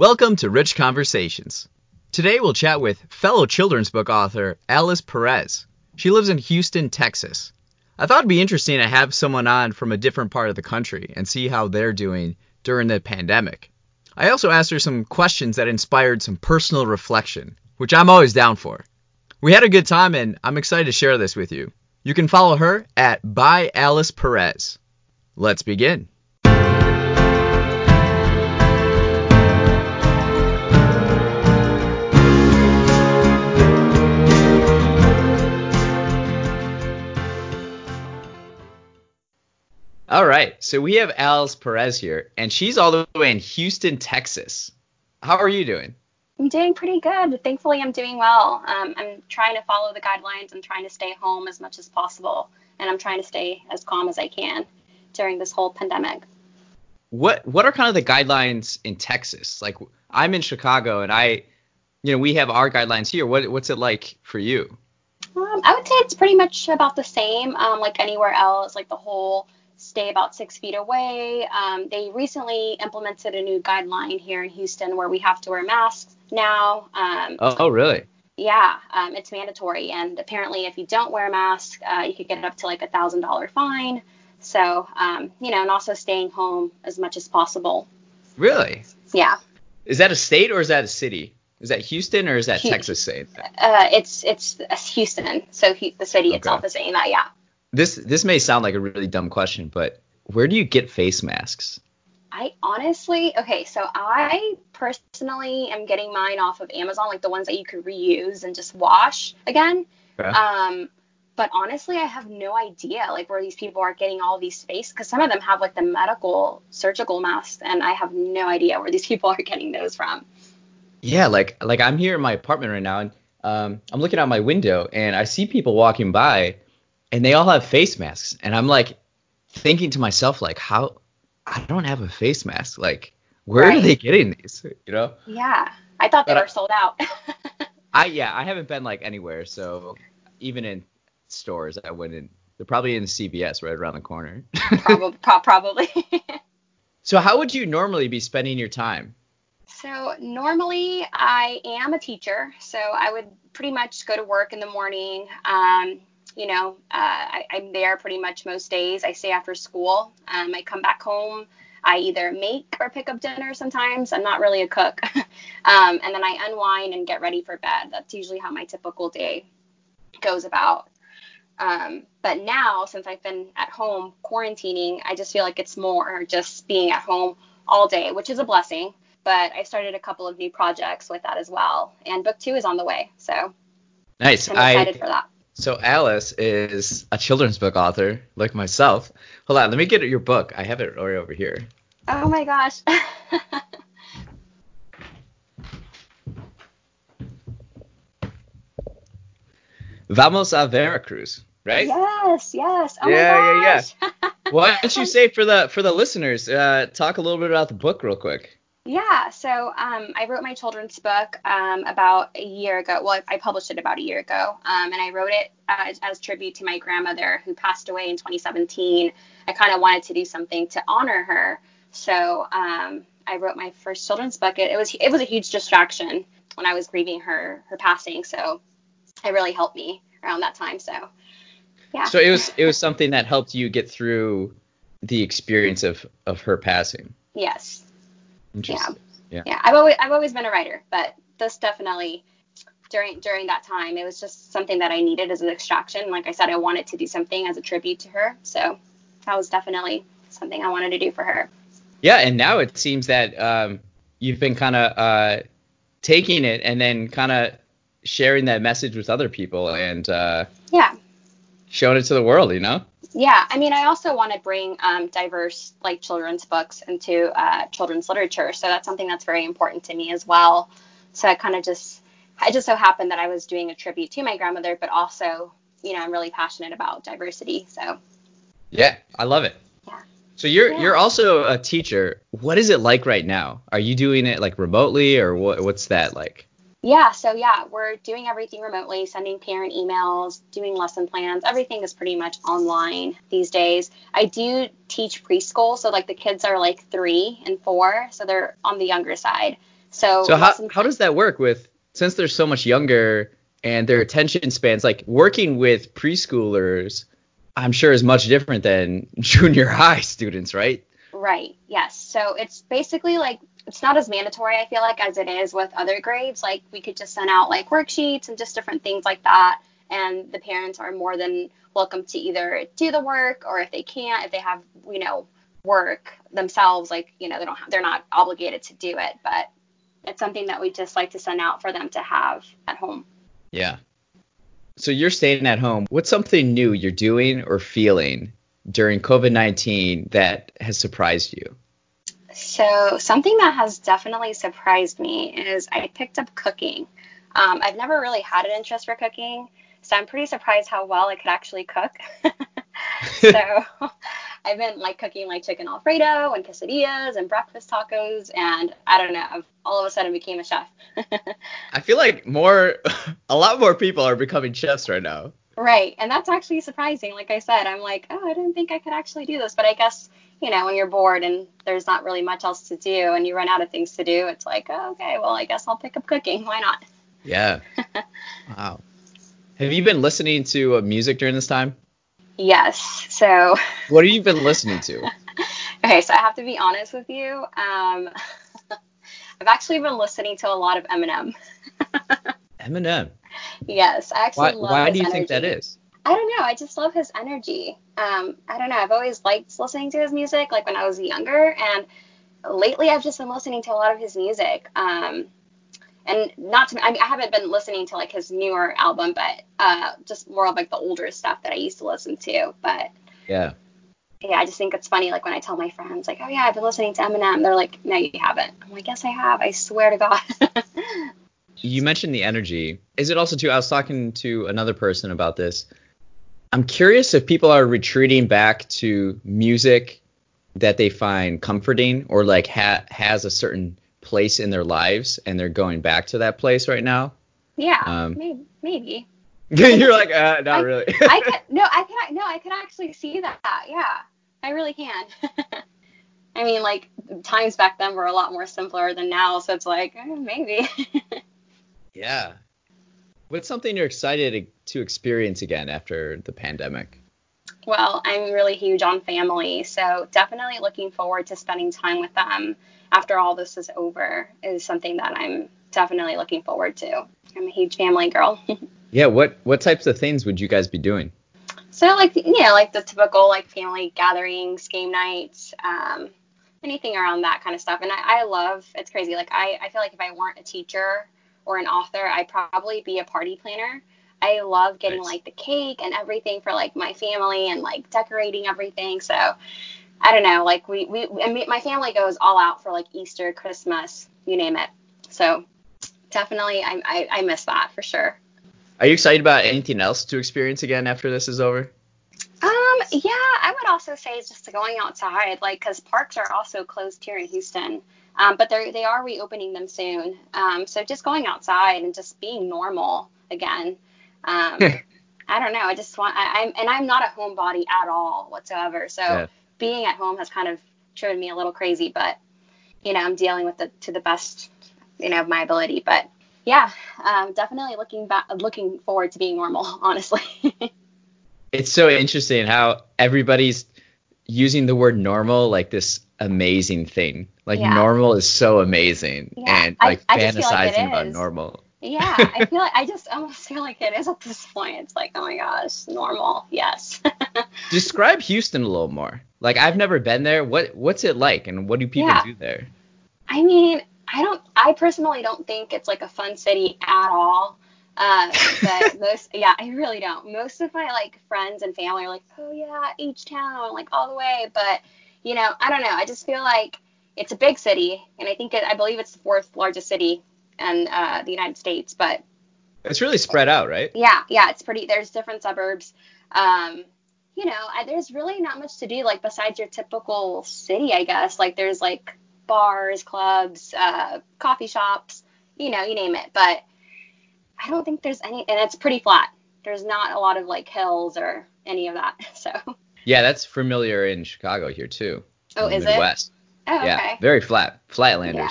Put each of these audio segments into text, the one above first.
Welcome to Rich Conversations. Today we'll chat with fellow children's book author Alice Perez. She lives in Houston, Texas. I thought it'd be interesting to have someone on from a different part of the country and see how they're doing during the pandemic. I also asked her some questions that inspired some personal reflection, which I'm always down for. We had a good time and I'm excited to share this with you. You can follow her at by Alice Perez. Let's begin. All right, so we have Alice Perez here, and she's all the way in Houston, Texas. How are you doing? I'm doing pretty good. Thankfully, I'm doing well. Um, I'm trying to follow the guidelines and trying to stay home as much as possible, and I'm trying to stay as calm as I can during this whole pandemic. What What are kind of the guidelines in Texas? Like, I'm in Chicago, and I, you know, we have our guidelines here. What What's it like for you? Um, I would say it's pretty much about the same, um, like anywhere else. Like the whole stay about six feet away. Um, they recently implemented a new guideline here in Houston where we have to wear masks now. Um, oh, oh, really? Yeah, um, it's mandatory. And apparently, if you don't wear a mask, uh, you could get up to like a thousand dollar fine. So, um, you know, and also staying home as much as possible. Really? Yeah. Is that a state or is that a city? Is that Houston or is that Texas state? Uh, it's it's Houston. So he, the city okay. itself is saying that. Yeah this this may sound like a really dumb question, but where do you get face masks? I honestly, okay, so I personally am getting mine off of Amazon, like the ones that you could reuse and just wash again. Okay. Um, but honestly, I have no idea like where these people are getting all these face because some of them have like the medical surgical masks, and I have no idea where these people are getting those from. Yeah, like like I'm here in my apartment right now, and um, I'm looking out my window, and I see people walking by and they all have face masks. And i'm like thinking to myself like how i don't have a face mask. Like where right. are they getting these you know? Yeah. I thought they but were I, sold out. I yeah i haven't been like anywhere. So even in stores i wouldn't. They're probably in cvs right around the corner. Probably probably. So how would you normally be spending your time? So normally I am a teacher, so I would pretty much go to work in the morning, um, you know, uh, I, am there pretty much most days. I stay after school. Um, I come back home. I either make or pick up dinner sometimes. I'm not really a cook. um, and then I unwind and get ready for bed. That's usually how my typical day goes about. Um, but now, since I've been at home quarantining, I just feel like it's more just being at home all day, which is a blessing. But I started a couple of new projects with that as well. And book two is on the way. So nice. I'm excited I, for that. So Alice is a children's book author, like myself. Hold on, let me get your book. I have it right over here. Oh my gosh. Vamos a Veracruz, right? Yes, yes. Oh yeah, yeah, yeah. Why don't you say for the for the listeners, uh, talk a little bit about the book real quick. Yeah, so um, I wrote my children's book um, about a year ago. Well, I published it about a year ago, um, and I wrote it as, as, tribute to my grandmother who passed away in 2017. I kind of wanted to do something to honor her, so um, I wrote my first children's book. It, it, was it was a huge distraction when I was grieving her her passing, so it really helped me around that time. So yeah. So it was it was something that helped you get through the experience of of her passing. Yes. Interesting. Yeah. yeah. Yeah. I've always I've always been a writer, but this definitely during during that time it was just something that I needed as an extraction. Like I said, I wanted to do something as a tribute to her. So that was definitely something I wanted to do for her. Yeah, and now it seems that um, you've been kind of uh, taking it and then kind of sharing that message with other people and uh, yeah, showing it to the world. You know yeah i mean i also want to bring um, diverse like children's books into uh, children's literature so that's something that's very important to me as well. So i kind of just it just so happened that i was doing a tribute to my grandmother but also you know i'm really passionate about diversity so. Yeah i love it. Yeah. So you're yeah. you're also a teacher. What is it like right now? Are you doing it like remotely or what, what's that like yeah, so yeah, we're doing everything remotely, sending parent emails, doing lesson plans. Everything is pretty much online these days. I do teach preschool, so like the kids are like three and four, so they're on the younger side. So, So how how does that work with since they're so much younger and their attention spans like working with preschoolers I'm sure is much different than junior high students, right? Right. Yes. So it's basically like it's not as mandatory I feel like as it is with other grades. Like we could just send out like worksheets and just different things like that and the parents are more than welcome to either do the work or if they can't if they have, you know, work themselves like, you know, they don't have, they're not obligated to do it, but it's something that we just like to send out for them to have at home. Yeah. So you're staying at home. What's something new you're doing or feeling during COVID-19 that has surprised you? So something that has definitely surprised me is I picked up cooking. Um, I've never really had an interest for cooking, so I'm pretty surprised how well I could actually cook. so I've been like cooking like chicken alfredo and quesadillas and breakfast tacos, and I don't know, I've all of a sudden became a chef. I feel like more a lot more people are becoming chefs right now. Right, and that's actually surprising. Like I said, I'm like, oh, I didn't think I could actually do this, but I guess you know when you're bored and there's not really much else to do and you run out of things to do, it's like, oh, okay, well, I guess I'll pick up cooking. Why not? Yeah. wow. Have you been listening to uh, music during this time? Yes. So, What have you been listening to? okay, so I have to be honest with you. Um, I've actually been listening to a lot of Eminem. Eminem. Yes, I actually Why, love why do you think that energy. is? I don't know. I just love his energy. Um, I don't know. I've always liked listening to his music, like when I was younger, and lately I've just been listening to a lot of his music. Um, and not to, I, mean, I haven't been listening to like his newer album, but uh, just more of like the older stuff that I used to listen to. But Yeah. yeah, I just think it's funny, like when I tell my friends, like, oh yeah, I've been listening to Eminem. They're like, no, you haven't. I'm like, yes, I have. I swear to God. You mentioned the energy. Is it also too? I was talking to another person about this. I'm curious if people are retreating back to music that they find comforting or like ha- has a certain place in their lives and they're going back to that place right now. yeah, Um, maybe. maybe. You're like, uh, not I- really. I could no, I can no, I can actually see that. Yeah, I really can. I mean, like times back then were a lot more simpler than now, so it's like eh, maybe. yeah. What's something you're excited to experience again after the pandemic? well, I'm really huge on family, so definitely looking forward to spending time with them after all this is over is something that I'm definitely looking forward to. I'm a huge family girl. Yeah. What what types of things would you guys be doing? So like know like the typical like family gatherings, game nights, um, anything around that kind of stuff. And I, I love it's crazy. Like I, I feel like if I weren't a teacher or an author, I'd probably be a party planner. I love getting Nice. like the cake and everything for like my family and like decorating everything. So I don't know, like we we I mean, my family goes all out for like Easter, Christmas, you name it. So definitely I I, I miss that for sure. Are you excited about anything else to experience again after this is over? Um, yeah, I would also say just going outside, like, because parks are also closed here in Houston. Um, but they they are reopening them soon. Um, so just going outside and just being normal again. Um, I don't know. I just want. I, I'm and I'm not a homebody at all whatsoever. So Yeah. being at home has kind of driven me a little crazy. But you know, I'm dealing with it to the best, you know, of my ability. But yeah, um, definitely looking back, looking forward to being normal. Honestly. It's so interesting how everybody's using the word normal like this amazing thing. Like Yeah. normal is so amazing Yeah, and like I just feel like fantasizing about normal. Yeah, I feel like I just almost feel like it is at this point. It's like, oh my gosh, normal. Yes. Describe Houston a little more. Like I've never been there. What what's it like and what do people Yeah. do there? I mean, I don't. I personally don't think it's like a fun city at all. Uh, but most, yeah, I really don't. Most of my like friends and family are like, oh yeah, H Town, like all the way. But you know, I don't know. I just feel like it's a big city, and I think it. I believe it's the fourth largest city in uh, the United States. But It's really spread out, right? yeah, yeah, it's pretty. There's different suburbs. Um, you know, I, there's really not much to do like besides your typical city, I guess. Like there's like bars, clubs, uh, coffee shops, you know, you name it. But I don't think there's any, and it's pretty flat. There's not a lot of like hills or any of that. So, Yeah, that's familiar in Chicago here too. oh, is Midwest. it? Oh, Yeah, okay. very flat, flatlanders. Yeah.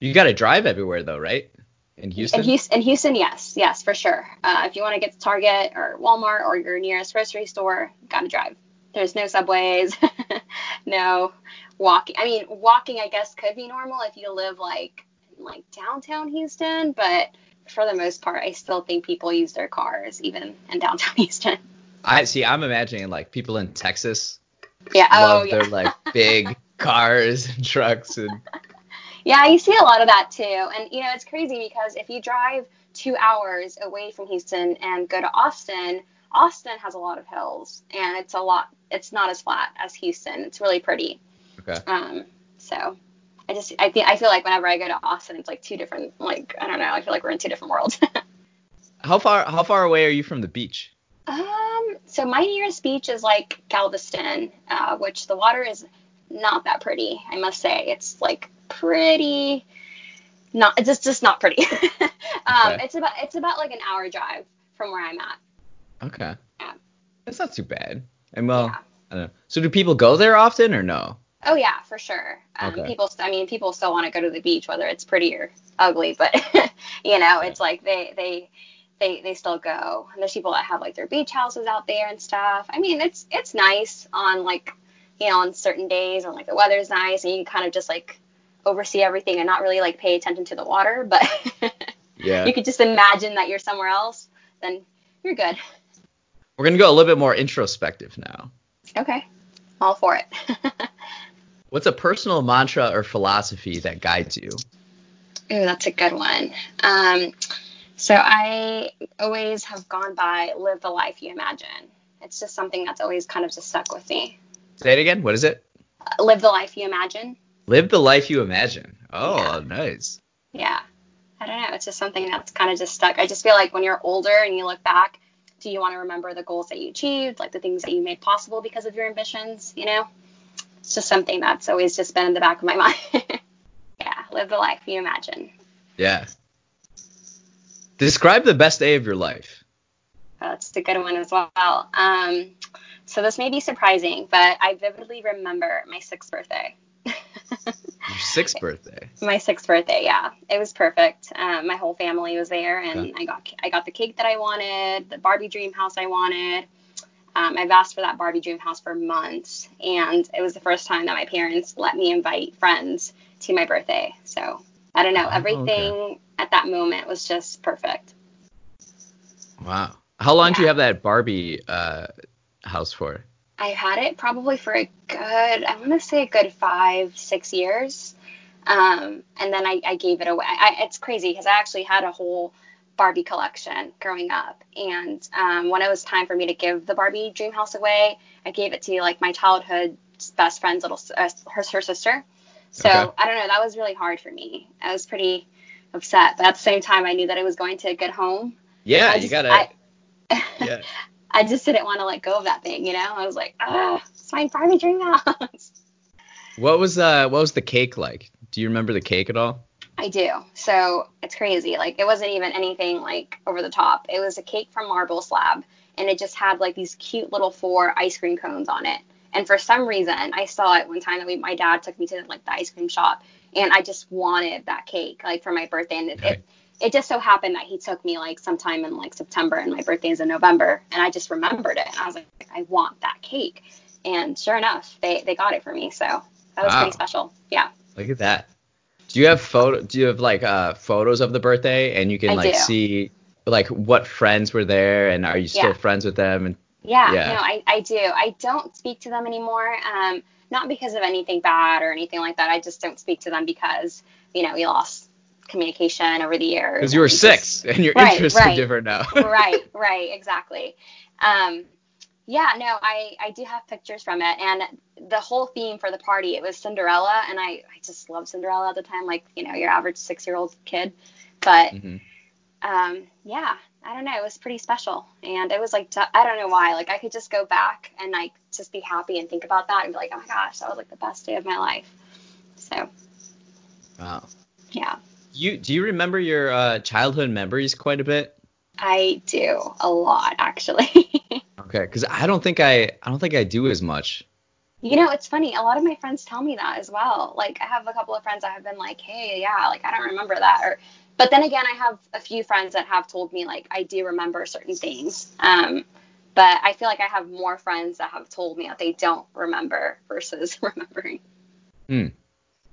You got to drive everywhere though, right? In Houston. In Houston, in Houston, yes, yes, for sure. Uh, if you want to get to Target or Walmart or your nearest grocery store, you gotta drive. There's no subways, no walking. I mean, walking, I guess, could be normal if you live like like downtown Houston, but for the most part, I still think people use their cars even in downtown Houston. I see. I'm imagining like people in Texas Yeah. love oh, yeah. their like big cars and trucks and Yeah, you see a lot of that too. And you know, it's crazy because if you drive two hours away from Houston and go to Austin, Austin has a lot of hills and it's a lot it's not as flat as Houston. It's really pretty. okay. Um so I just I think I feel like whenever I go to Austin it's like two different like I don't know, I feel like we're in two different worlds. How far how far away are you from the beach? um so my nearest beach is like Galveston, uh, which the water is not that pretty, I must say. It's like pretty not it's just just not pretty. um Okay. it's about it's about like an hour drive from where I'm at. Okay. Yeah. That's not too bad. And well, Yeah. I don't know. So do people go there often or no? Oh yeah, for sure. Um, Okay. People, I mean, people still want to go to the beach, whether it's pretty or ugly, but you know, it's like they they they they still go. And there's people that have like their beach houses out there and stuff. I mean, it's it's nice on like you know on certain days when like the weather's nice and you can kind of just like oversee everything and not really like pay attention to the water, but Yeah. you could just imagine that you're somewhere else, then you're good. We're gonna go a little bit more introspective now. Okay, all for it. What's a personal mantra or philosophy that guides you? Ooh, that's a good one. Um, so I always have gone by live the life you imagine. It's just something that's always kind of just stuck with me. Say it again. What is it? Uh, Live the life you imagine. Live the life you imagine. Oh, Yeah. nice. Yeah. I don't know. It's just something that's kind of just stuck. I just feel like when you're older and you look back, do you want to remember the goals that you achieved, like the things that you made possible because of your ambitions? You know, it's just something that's always just been in the back of my mind. yeah. Live the life you imagine. Yeah. Describe the best day of your life. That's a good one as well. Um, so this may be surprising, but I vividly remember my sixth birthday. Your sixth birthday. my sixth birthday, yeah, it was perfect. Um, my whole family was there, and Okay. I got I got the cake that I wanted, the Barbie dream house I wanted. Um, I've asked for that Barbie dream house for months, and it was the first time that my parents let me invite friends to my birthday. So I don't know, Oh, okay. everything at that moment was just perfect. Wow. How long do you have that Barbie uh, house for? I had it probably for a good, I want to say a good five, six years. Um, and then I, I gave it away. I, it's crazy because I actually had a whole Barbie collection growing up. And um, when it was time for me to give the Barbie dream house away, I gave it to like my childhood best friend's little, uh, her, her sister. So Okay. I don't know, that was really hard for me. I was pretty upset. But at the same time, I knew that it was going to a good home. Yeah, I you gotta. I- yeah. I just didn't want to let go of that thing, you know? I was like, ah, it's my Barbie dream house. What was uh what was the cake like? Do you remember the cake at all? I do. So it's crazy. Like it wasn't even anything like over the top. It was a cake from Marble Slab, and it just had like these cute little four ice cream cones on it. And for some reason, I saw it one time that we, my dad took me to like the ice cream shop, and I just wanted that cake like for my birthday. And it, Right. it, it just so happened that he took me like sometime in like September, and my birthday is in November, and I just remembered it, and I was like, I want that cake. And sure enough, they they got it for me. So that was Wow. pretty special. Yeah. Look at that. Do you have photo? Do you have like uh photos of the birthday and you can I like do. see like what friends were there and are you still Yeah. friends with them? And Yeah, Yeah. no, I, I do. I don't speak to them anymore. Um, not because of anything bad or anything like that. I just don't speak to them because, you know, we lost communication over the years. because you were six and your Right, interests are different now. right, right, exactly. Um, yeah, no, I, I do have pictures from it. And the whole theme for the party, it was Cinderella. And I, I just loved Cinderella at the time, like, you know, your average six year old kid. But Mhm. um, yeah, I don't know. It was pretty special, and it was like I don't know why. Like I could just go back and like just be happy and think about that and be like, oh my gosh, that was like the best day of my life. So Wow. yeah, You do you remember your uh, childhood memories quite a bit? I do a lot actually. Okay, because I don't think I I don't think I do as much. You know, it's funny. A lot of my friends tell me that as well. Like, I have a couple of friends that have been like, "Hey, yeah, like I don't remember that," or, but then again, I have a few friends that have told me like I do remember certain things. Um, but I feel like I have more friends that have told me that they don't remember versus remembering. Hmm.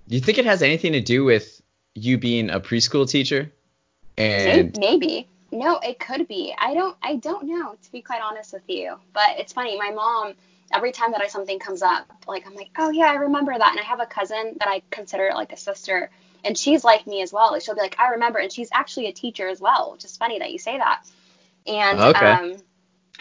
Do you think it has anything to do with you being a preschool teacher? And maybe. No, it could be. I don't I don't know, to be quite honest with you. But it's funny, my mom every time that I something comes up, like I'm like, "Oh yeah, I remember that." And I have a cousin that I consider like a sister, and she's like me as well. Like she'll be like, "I remember." And she's actually a teacher as well, which is funny that you say that. And okay. um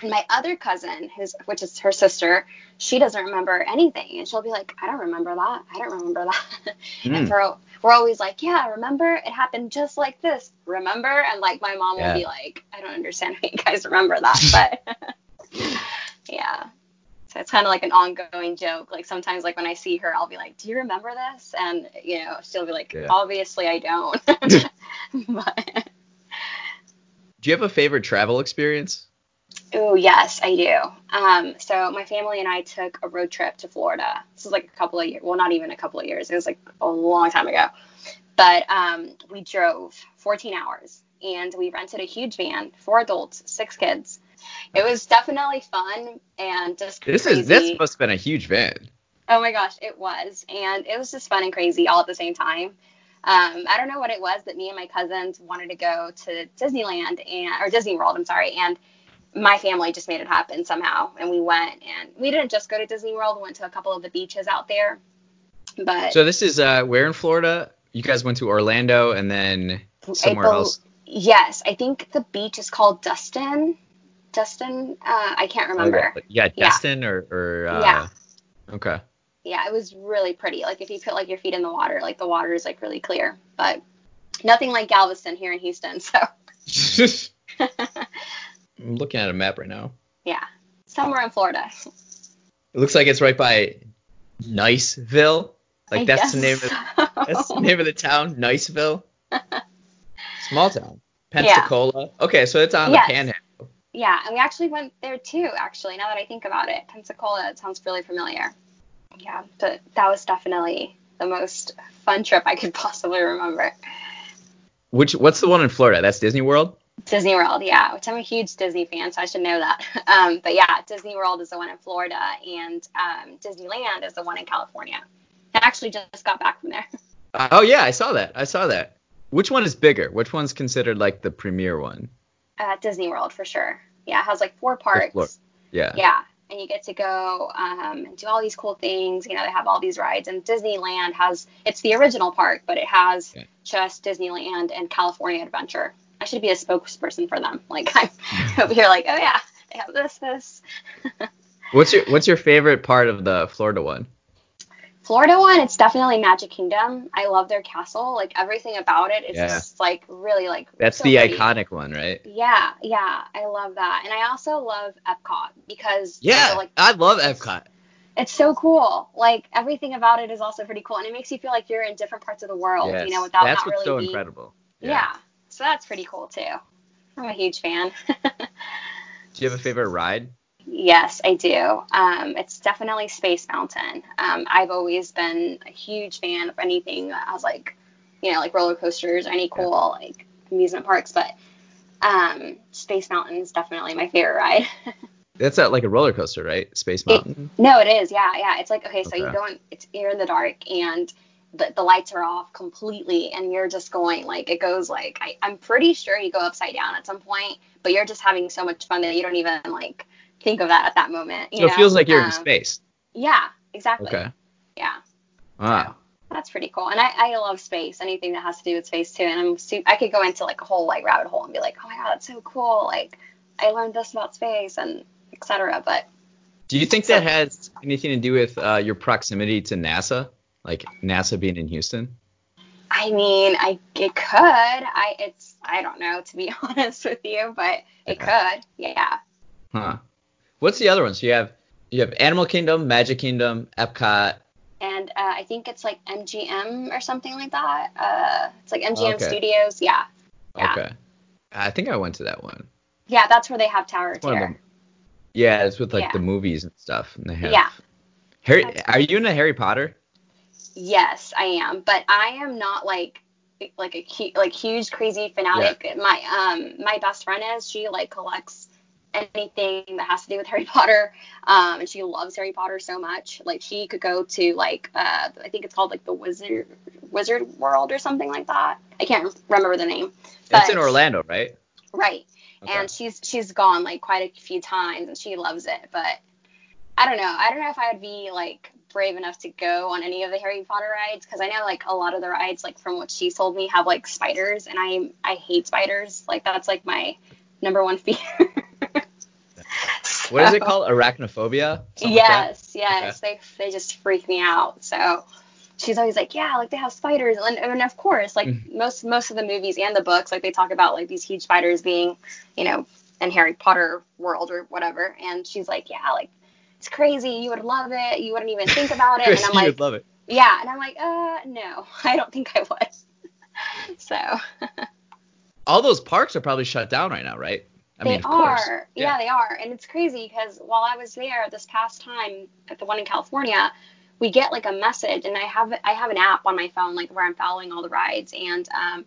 and my other cousin, who's which is her sister, she doesn't remember anything, and she'll be like, "I don't remember that. I don't remember that." Mm. and we're hmm. we're always like, "Yeah, remember? It happened just like this. Remember?" And like my mom yeah. will be like, "I don't understand how you guys remember that," but yeah. So it's kind of like an ongoing joke. Like sometimes, like when I see her, I'll be like, "Do you remember this?" And you know, she'll be like, yeah. "Obviously, I don't." but. Do you have a favorite travel experience? Oh, yes, I do. Um, so my family and I took a road trip to Florida. This was like a couple of years, well, not even a couple of years. It was like a long time ago. But um, we drove 14 hours and we rented a huge van, four adults, six kids. It was definitely fun and just this crazy. is this must have been a huge van. Oh my gosh, it was, and it was just fun and crazy all at the same time. Um, I don't know what it was, but me and my cousins wanted to go to Disneyland and or Disney World. I'm sorry, and my family just made it happen somehow and we went and we didn't just go to Disney World, we went to a couple of the beaches out there. But So this is uh where in Florida? You guys went to Orlando and then somewhere else. Yes, I think the beach is called Destin. Destin, uh, I can't remember. Yeah, Destin yeah. or, or uh, yeah. Okay. Yeah, it was really pretty. Like if you put like your feet in the water, like the water is like really clear, but nothing like Galveston here in Houston. So. I'm looking at a map right now. Yeah, somewhere in Florida. It looks like it's right by Niceville. Like I that's the name so. of that's the name of the town, Niceville. Small town. Pensacola. Yeah. Okay, so it's on yes. the panhandle. Yeah, and we actually went there too, actually, now that I think about it. Pensacola, it sounds really familiar. Yeah, but that was definitely the most fun trip I could possibly remember. Which what's the one in Florida? That's Disney World? Disney World, yeah, which I'm a huge Disney fan, so I should know that. Um, but yeah, Disney World is the one in Florida, and um, Disneyland is the one in California. I actually just got back from there. Oh yeah, I saw that. I saw that. Which one is bigger? Which one's considered like the premier one? Uh, Disney World for sure. Yeah, it has like four parks. Yeah. Yeah, and you get to go um, and do all these cool things. You know, they have all these rides, and Disneyland has it's the original park, but it has yeah. just Disneyland and California Adventure. I should be a spokesperson for them. Like I'm over here, like, oh yeah, they have this, this. what's your What's your favorite part of the Florida one? Florida one, it's definitely Magic Kingdom. I love their castle. Like everything about it is yeah. just like really like. That's so the pretty. iconic one, right? Yeah, yeah, I love that, and I also love Epcot because. Yeah, like, I love Epcot. It's so cool. Like everything about it is also pretty cool, and it makes you feel like you're in different parts of the world. Yes, you know, without that's not what's really so being, incredible. Yeah. yeah, so that's pretty cool too. I'm a huge fan. do you have a favorite ride? Yes, I do. Um, it's definitely Space Mountain. Um, I've always been a huge fan of anything that has like, you know, like roller coasters or any cool yeah. like amusement parks. But um, Space Mountain is definitely my favorite ride. That's at like a roller coaster, right? Space Mountain. It, no, it is. Yeah, yeah. It's like okay, so okay. you go in, it's you're in the dark and the, the lights are off completely and you're just going like it goes like I, I'm pretty sure you go upside down at some point, but you're just having so much fun that you don't even like think of that at that moment. so know? it feels like you're um, in space. Yeah, exactly. Okay. Yeah. Wow. So that's pretty cool. And I, I love space, anything that has to do with space too. And I'm su- I could go into like a whole like rabbit hole and be like, oh my god, that's so cool. Like I learned this about space and etc. But do you think so, that has anything to do with uh, your proximity to NASA? Like NASA being in Houston? I mean, I it could. I it's I don't know to be honest with you, but it yeah. could. Yeah. Huh. What's the other one? So you have you have Animal Kingdom, Magic Kingdom, Epcot. And uh, I think it's like MGM or something like that. Uh, it's like MGM okay. Studios. Yeah. yeah. Okay. I think I went to that one. Yeah, that's where they have Tower of Terror. Yeah, it's with like yeah. the movies and stuff, and they have yeah Harry, are you into Harry Potter? Yes, I am, but I am not like like a like huge crazy fanatic. Yeah. My um my best friend is she like collects anything that has to do with Harry Potter. Um, and she loves Harry Potter so much. Like she could go to like uh, I think it's called like the Wizard Wizard World or something like that. I can't remember the name. But, it's in Orlando, right? Right. Okay. And she's she's gone like quite a few times and she loves it. But I don't know. I don't know if I would be like brave enough to go on any of the Harry Potter rides because I know like a lot of the rides like from what she told me have like spiders and I I hate spiders. Like that's like my number one fear. what is it called? Arachnophobia? Something yes, like yes. Okay. They they just freak me out. So she's always like, yeah, like they have spiders, and, and of course, like mm. most most of the movies and the books, like they talk about like these huge spiders being, you know, in Harry Potter world or whatever. And she's like, yeah, like it's crazy. You would love it. You wouldn't even think about it. and I'm like, love it. Yeah, and I'm like, uh, no, I don't think I would. so. All those parks are probably shut down right now, right? I they mean, are. Yeah. yeah. they are. And it's crazy because while I was there this past time at the one in California, we get like a message and I have I have an app on my phone like where I'm following all the rides and um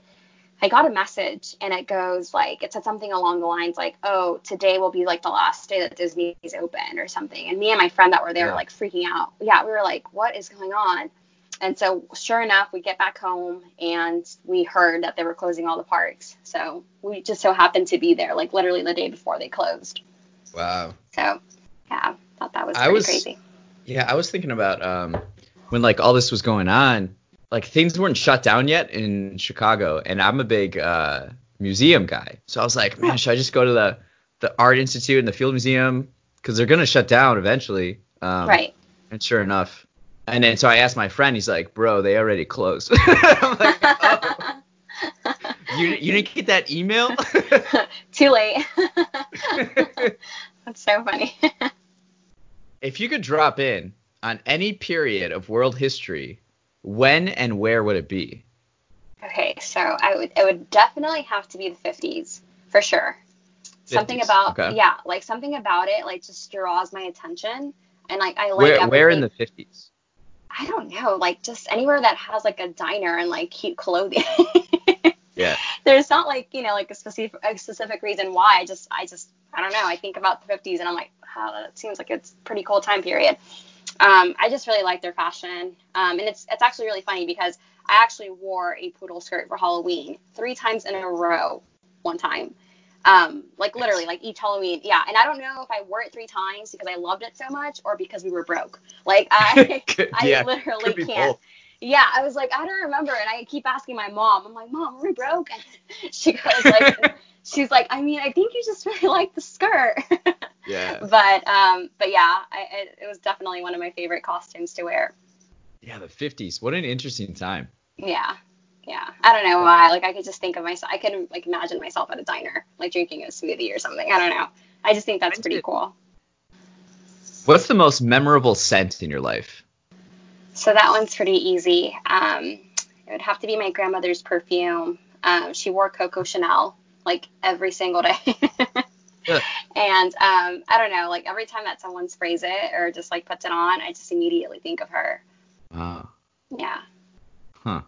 I got a message and it goes like it said something along the lines like, "Oh, today will be like the last day that Disney is open" or something. And me and my friend that were there yeah. were like freaking out. Yeah, we were like, "What is going on?" And so, sure enough, we get back home and we heard that they were closing all the parks. So we just so happened to be there, like literally the day before they closed. Wow. So, yeah, thought that was pretty was, crazy. Yeah, I was thinking about um, when like all this was going on, like things weren't shut down yet in Chicago, and I'm a big uh, museum guy, so I was like, man, should I just go to the the Art Institute and the Field Museum because they're gonna shut down eventually. Um, right. And sure enough, and then so I asked my friend, he's like, bro, they already closed. I'm like, oh. you, you didn't get that email? Too late. That's so funny. if you could drop in on any period of world history, when and where would it be? Okay, so I would it would definitely have to be the 50s for sure. 50s. Something about okay. yeah, like something about it like just draws my attention and like I like where, where in the 50s? I don't know, like just anywhere that has like a diner and like cute clothing. yeah. There's not like, you know, like a specific a specific reason why. I just I just I don't know. I think about the 50s and I'm like, wow, that seems like it's pretty cool time period. Um, I just really like their fashion. Um, and it's it's actually really funny because I actually wore a poodle skirt for Halloween three times in a row one time. Um, like literally, like each Halloween, yeah. And I don't know if I wore it three times because I loved it so much or because we were broke. Like I, I literally can't. Both. Yeah, I was like, I don't remember, and I keep asking my mom. I'm like, Mom, are we broke? And she goes like, she's like, I mean, I think you just really like the skirt. Yeah. But um, but yeah, I, it, it was definitely one of my favorite costumes to wear. Yeah, the 50s. What an interesting time. Yeah. Yeah. I don't know why. Like i could just think of myself i could like imagine myself at a diner like drinking a smoothie or something. I don't know. I just think that's pretty cool. What's the most memorable scent in your life? So that one's pretty easy. Um it would have to be my grandmother's perfume. Um she wore coco chanel like every single day yeah. and um i don't know like every time that someone sprays it or just like puts it on i just immediately think of her wow yeah huh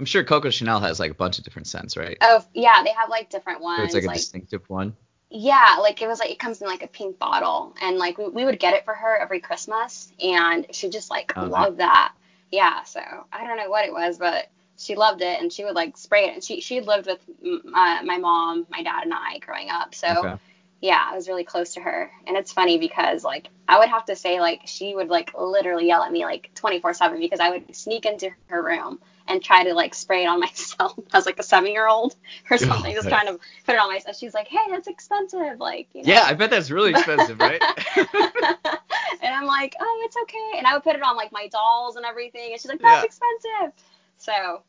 I'm sure Coco Chanel has like a bunch of different scents, right? Oh yeah, they have like different ones. So it's like a like, distinctive one. Yeah, like it was like it comes in like a pink bottle, and like we, we would get it for her every Christmas, and she just like oh, loved that. Yeah, so I don't know what it was, but she loved it, and she would like spray it. And she she lived with my, my mom, my dad, and I growing up, so. Okay. Yeah, I was really close to her. And it's funny because like I would have to say like she would like literally yell at me like 24/7 because I would sneak into her room and try to like spray it on myself as like a seven year old or something, just trying to put it on myself. She's like, hey, that's expensive. Like, you know. Yeah, I bet that's really expensive, right? and I'm like, oh, it's okay. And I would put it on like my dolls and everything. And she's like, that's yeah. expensive. So,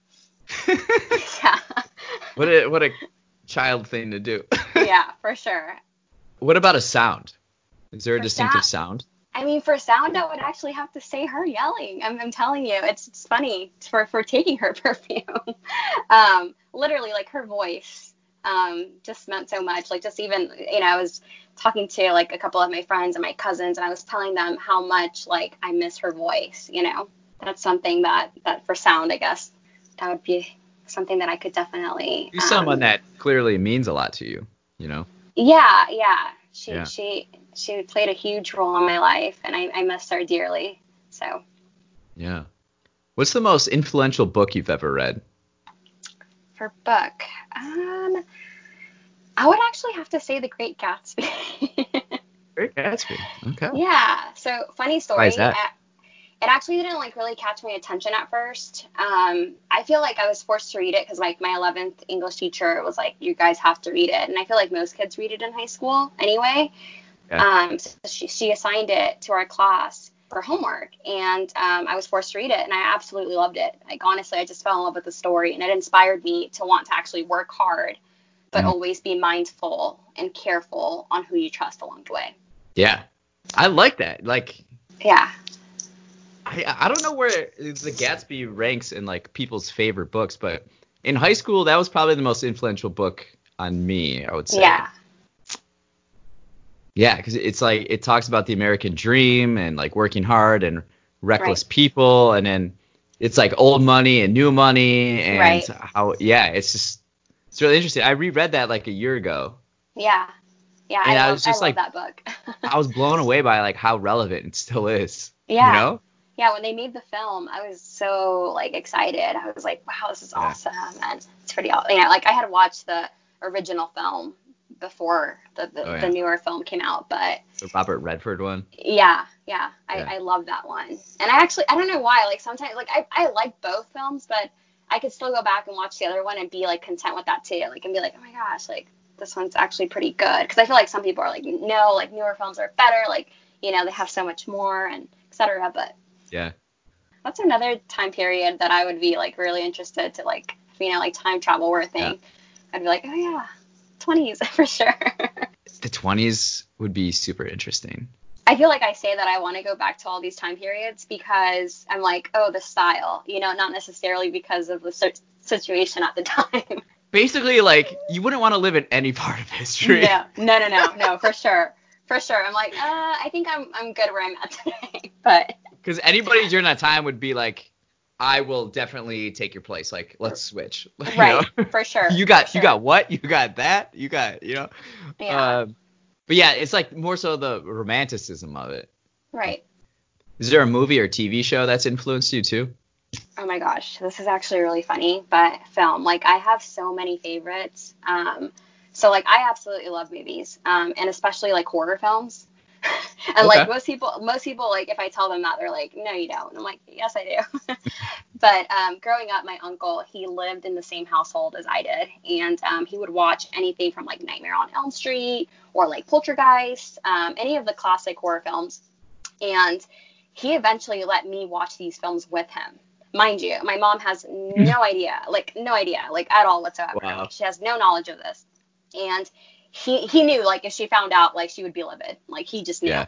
yeah. what a what a child thing to do. yeah, for sure. What about a sound? Is there a for distinctive sound? I mean, for sound, I would actually have to say her yelling. I'm, I'm telling you, it's, it's funny for, for taking her perfume. um, literally, like her voice. um, just meant so much. Like just even, you know, I was talking to like a couple of my friends and my cousins, and I was telling them how much like I miss her voice. You know, that's something that that for sound, I guess, that would be something that I could definitely. You're um, someone that clearly means a lot to you. You know. Yeah, yeah. She yeah. she she played a huge role in my life, and I, I miss her dearly. So. Yeah. What's the most influential book you've ever read? For book, um, I would actually have to say The Great Gatsby. Great Gatsby. Okay. Yeah. So funny story. Why is that? It actually didn't like really catch my attention at first. Um, I feel like I was forced to read it because like my 11th English teacher was like, you guys have to read it, and I feel like most kids read it in high school anyway. Yeah. Um, so she, she assigned it to our class for homework, and um, I was forced to read it, and I absolutely loved it. Like honestly, I just fell in love with the story, and it inspired me to want to actually work hard, but mm. always be mindful and careful on who you trust along the way. Yeah, I like that. Like. Yeah. I, I don't know where the Gatsby ranks in like people's favorite books, but in high school that was probably the most influential book on me. I would say. Yeah. Yeah, because it's like it talks about the American dream and like working hard and reckless right. people, and then it's like old money and new money and right. how yeah, it's just it's really interesting. I reread that like a year ago. Yeah. Yeah, and I, I was just I like that book. I was blown away by like how relevant it still is. Yeah. You know? Yeah, when they made the film, I was so like excited. I was like, wow, this is awesome, and it's pretty. awesome. You know, like I had watched the original film before the the, oh, yeah. the newer film came out, but the Robert Redford one. Yeah, yeah, I, yeah. I love that one, and I actually I don't know why. Like sometimes like I I like both films, but I could still go back and watch the other one and be like content with that too. Like and be like, oh my gosh, like this one's actually pretty good. Because I feel like some people are like, no, like newer films are better. Like you know they have so much more and etc. But yeah. That's another time period that I would be like really interested to like, you know, like time travel were a thing. Yeah. I'd be like, oh yeah, 20s for sure. the 20s would be super interesting. I feel like I say that I want to go back to all these time periods because I'm like, oh, the style, you know, not necessarily because of the situation at the time. Basically, like, you wouldn't want to live in any part of history. No, no, no, no, no, for sure. For sure. I'm like, uh, I think I'm, I'm good where I'm at today. But because anybody during that time would be like, I will definitely take your place. Like, let's switch. right, know? for sure. you got sure. you got what? You got that? You got you know. Yeah. Um, but yeah, it's like more so the romanticism of it. Right. Is there a movie or TV show that's influenced you too? Oh my gosh, this is actually really funny, but film. Like I have so many favorites. Um, so like I absolutely love movies, um, and especially like horror films. and okay. like most people, most people like if I tell them that they're like, no, you don't. And I'm like, yes, I do. but um, growing up, my uncle he lived in the same household as I did, and um, he would watch anything from like Nightmare on Elm Street or like Poltergeist, um, any of the classic horror films, and he eventually let me watch these films with him. Mind you, my mom has no idea, like no idea, like at all whatsoever. Wow. She has no knowledge of this, and he he knew like if she found out like she would be livid. Like he just knew. Yeah.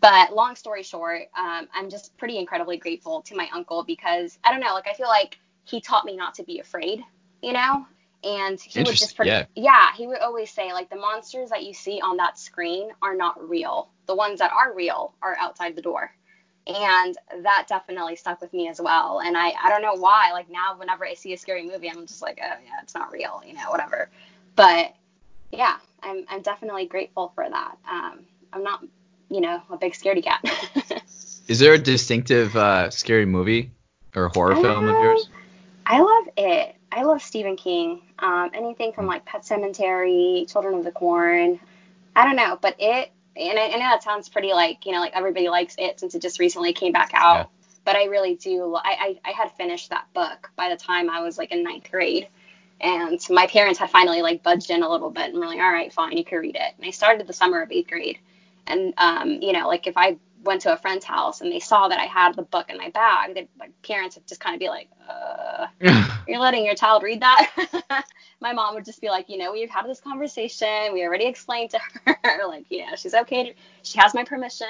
but long story short um, i'm just pretty incredibly grateful to my uncle because i don't know like i feel like he taught me not to be afraid you know? And he would just pretty, yeah. yeah he would always say like the monsters that you see on that screen are not real. The ones that are real are outside the door. And that definitely stuck with me as well. And i i don't know why like now whenever i see a scary movie i'm just like oh yeah it's not real you know whatever. But yeah, I'm I'm definitely grateful for that. Um, I'm not, you know, a big scaredy cat. Is there a distinctive uh, scary movie or horror film of yours? I love it. I love Stephen King. Um, anything from like Pet Sematary, Children of the Corn. I don't know, but it. And I, I, know that sounds pretty like you know like everybody likes it since it just recently came back out. Yeah. But I really do. I, I I had finished that book by the time I was like in ninth grade. And my parents had finally like budged in a little bit and were like, all right, fine, you can read it. And I started the summer of eighth grade. And, um, you know, like if I went to a friend's house and they saw that I had the book in my bag, they, my parents would just kind of be like, uh, you're letting your child read that? my mom would just be like, you know, we've had this conversation. We already explained to her, like, you know, she's okay. To, she has my permission.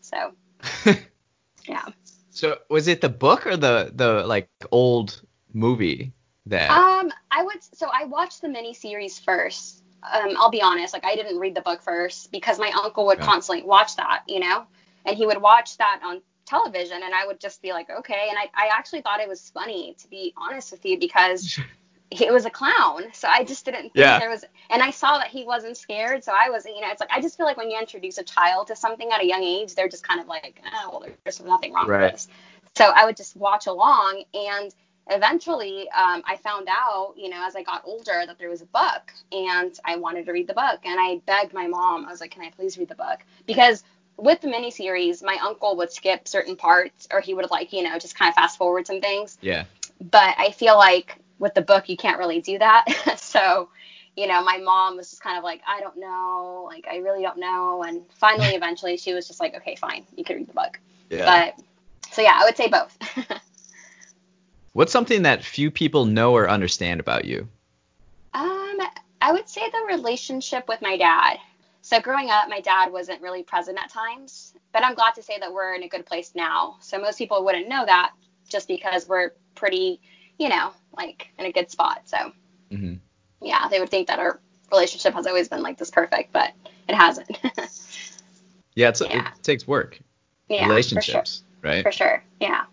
so, yeah. So was it the book or the the like old movie? That? Um, I would. So I watched the miniseries first. Um, I'll be honest. Like I didn't read the book first because my uncle would constantly watch that, you know, and he would watch that on television, and I would just be like, okay. And I, I actually thought it was funny, to be honest with you, because he was a clown. So I just didn't think Yeah. there was. And I saw that he wasn't scared, so I was, you know, it's like I just feel like when you introduce a child to something at a young age, they're just kind of like, oh, well, there's nothing wrong Right. with this. So I would just watch along, and eventually um, I found out, you know, as I got older, that there was a book, and I wanted to read the book, and I begged my mom. I was like, "Can I please read the book?" Because with the miniseries, my uncle would skip certain parts, or he would like, you know, just kind of fast forward some things. yeah. But I feel like with the book, you can't really do that. so, you know, my mom was just kind of like, "I don't know, like I really don't know," and finally, eventually, she was just like, "Okay, fine, you can read the book." Yeah. But so yeah, I would say both. What's something that few people know or understand about you? Um, I would say the relationship with my dad. So growing up, my dad wasn't really present at times, but I'm glad to say that we're in a good place now. So most people wouldn't know that just because we're pretty, you know, like in a good spot. So hmm yeah, they would think that our relationship has always been like this perfect, but it hasn't. Yeah, it's, Yeah. it takes work. yeah, Relationships, right? For sure. For sure. Yeah.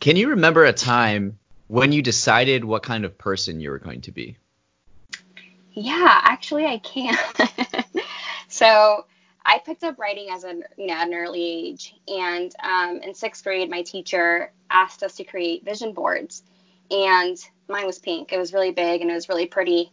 Can you remember a time when you decided what kind of person you were going to be? Yeah, actually, I can. so I picked up writing as an you know at an early age, and um, in sixth grade, my teacher asked us to create vision boards, and mine was pink. It was really big and it was really pretty.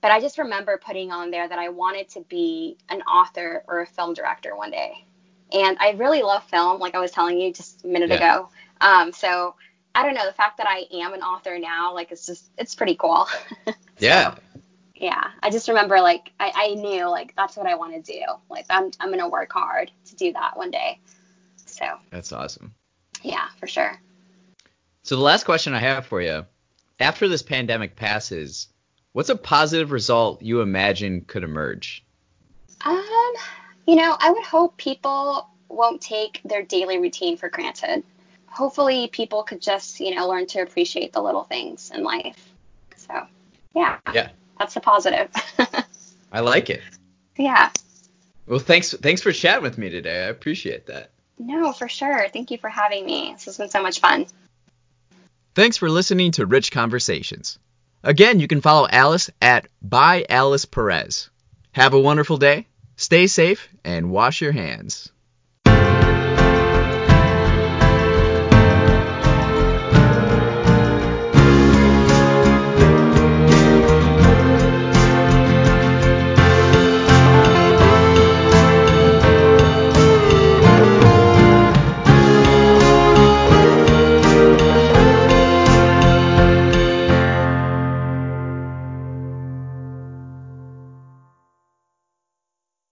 But I just remember putting on there that I wanted to be an author or a film director one day. And I really love film, like I was telling you just a minute Yeah. ago. Um, so I don't know, the fact that I am an author now, like it's just it's pretty cool. Yeah. yeah i just remember like I, I knew like that's what i want to do like i'm, I'm gonna work hard to do that one day so That's awesome. yeah for sure So the last question I have for you, after this pandemic passes, what's a positive result you imagine could emerge? um you know i would hope people won't take their daily routine for granted hopefully people could just you know learn to appreciate the little things in life so yeah Yeah. that's the positive I like it. yeah Well, thanks thanks for chatting with me today. I appreciate that. no for sure thank you for having me this has been so much fun Thanks for listening to Rich Conversations. Again, you can follow Alice at by Alice Perez. Have a wonderful day, stay safe, and wash your hands.